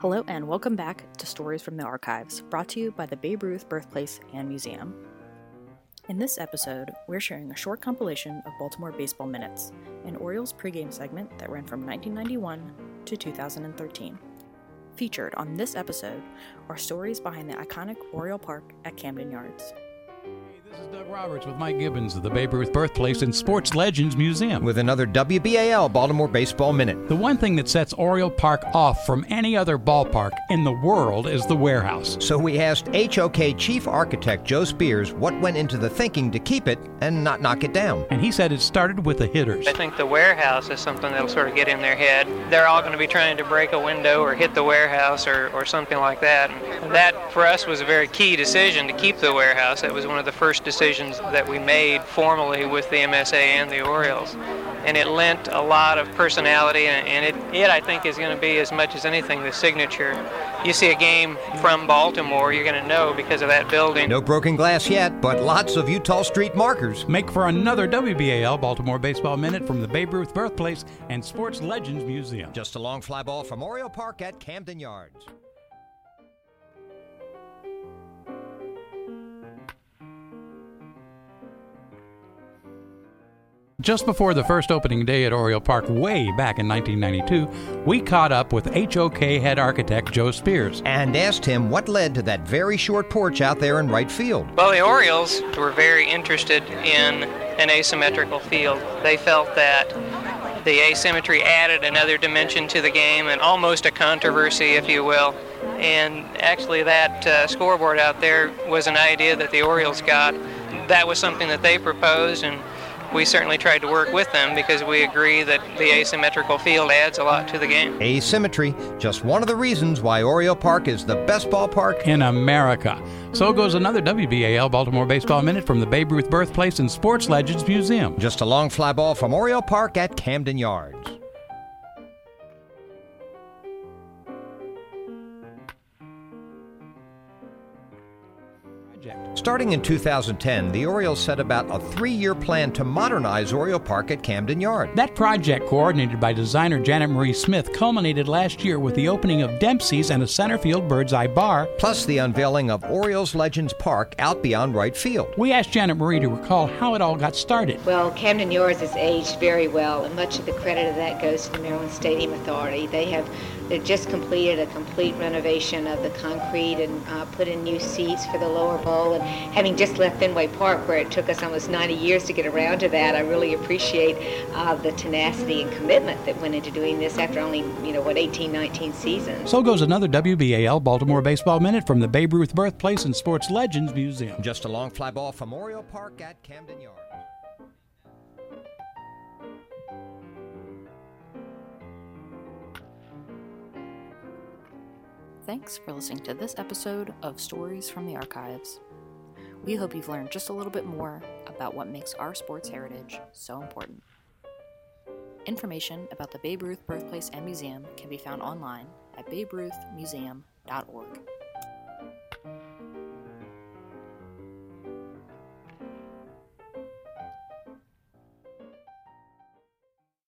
Hello, and welcome back to Stories from the Archives, brought to you by the Babe Ruth Birthplace and Museum. In this episode, we're sharing a short compilation of Baltimore baseball minutes, an Orioles pregame segment that ran from 1991 to 2013. Featured on this episode are stories behind the iconic Oriole Park at Camden Yards. This is Doug Roberts with Mike Gibbons of the Babe Ruth Birthplace and Sports Legends Museum. with another WBAL Baltimore Baseball Minute. The one thing that sets Oriole Park off from any other ballpark in the world is the warehouse. So we asked HOK Chief Architect Joe Spears what went into the thinking to keep it and not knock it down. And he said it started with the hitters. I think the warehouse is something that'll sort of get in their head. They're all going to be trying to break a window or hit the warehouse or, or something like that. And that, for us, was a very key decision to keep the warehouse. That was one of the first decisions that we made formally with the MSA and the Orioles. And it lent a lot of personality, and and it, it I think, is going to be as much as anything the signature. You see a game from Baltimore, you're going to know because of that building. No broken glass yet, but lots of Eutaw Street markers. Make for another WBAL Baltimore Baseball Minute from the Babe Ruth Birthplace and Sports Legends Museum. Just a long fly ball from Oriole Park at Camden Yards. Just before the first opening day at Oriole Park, way back in 1992, we caught up with HOK head architect Joe Spears. And asked him what led to that very short porch out there in right field. Well, the Orioles were very interested in an asymmetrical field. They felt that the asymmetry added another dimension to the game and almost a controversy, if you will. And actually, that uh, scoreboard out there was an idea that the Orioles got. That was something that they proposed, and we certainly tried to work with them because we agree that the asymmetrical field adds a lot to the game. Asymmetry, just one of the reasons why Oriole Park is the best ballpark. in America. So goes another WBAL Baltimore Baseball Minute from the Babe Ruth Birthplace and Sports Legends Museum. Just a long fly ball from Oriole Park at Camden Yards. Starting in 2010, the Orioles set about a three year plan to modernize Oriole Park at Camden Yards. That project, coordinated by designer Janet Marie Smith, culminated last year with the opening of Dempsey's and a center field bird's eye bar. plus the unveiling of Orioles Legends Park out beyond right field. We asked Janet Marie to recall how it all got started. Well, Camden Yards has aged very well, and much of the credit of that goes to the Maryland Stadium Authority. They have they've just completed a complete renovation of the concrete and uh, put in new seats for the lower bowl. And having just left Fenway Park, where it took us almost 90 years to get around to that, I really appreciate uh, the tenacity and commitment that went into doing this after only, you know, what, 18, 19 seasons. So goes another WBAL Baltimore Baseball Minute from the Babe Ruth Birthplace and Sports Legends Museum. Just a long fly ball from Oriole Park at Camden Yards. Thanks for listening to this episode of Stories from the Archives. We hope you've learned just a little bit more about what makes our sports heritage so important. Information about the Babe Ruth Birthplace and Museum can be found online at baberuthmuseum.org.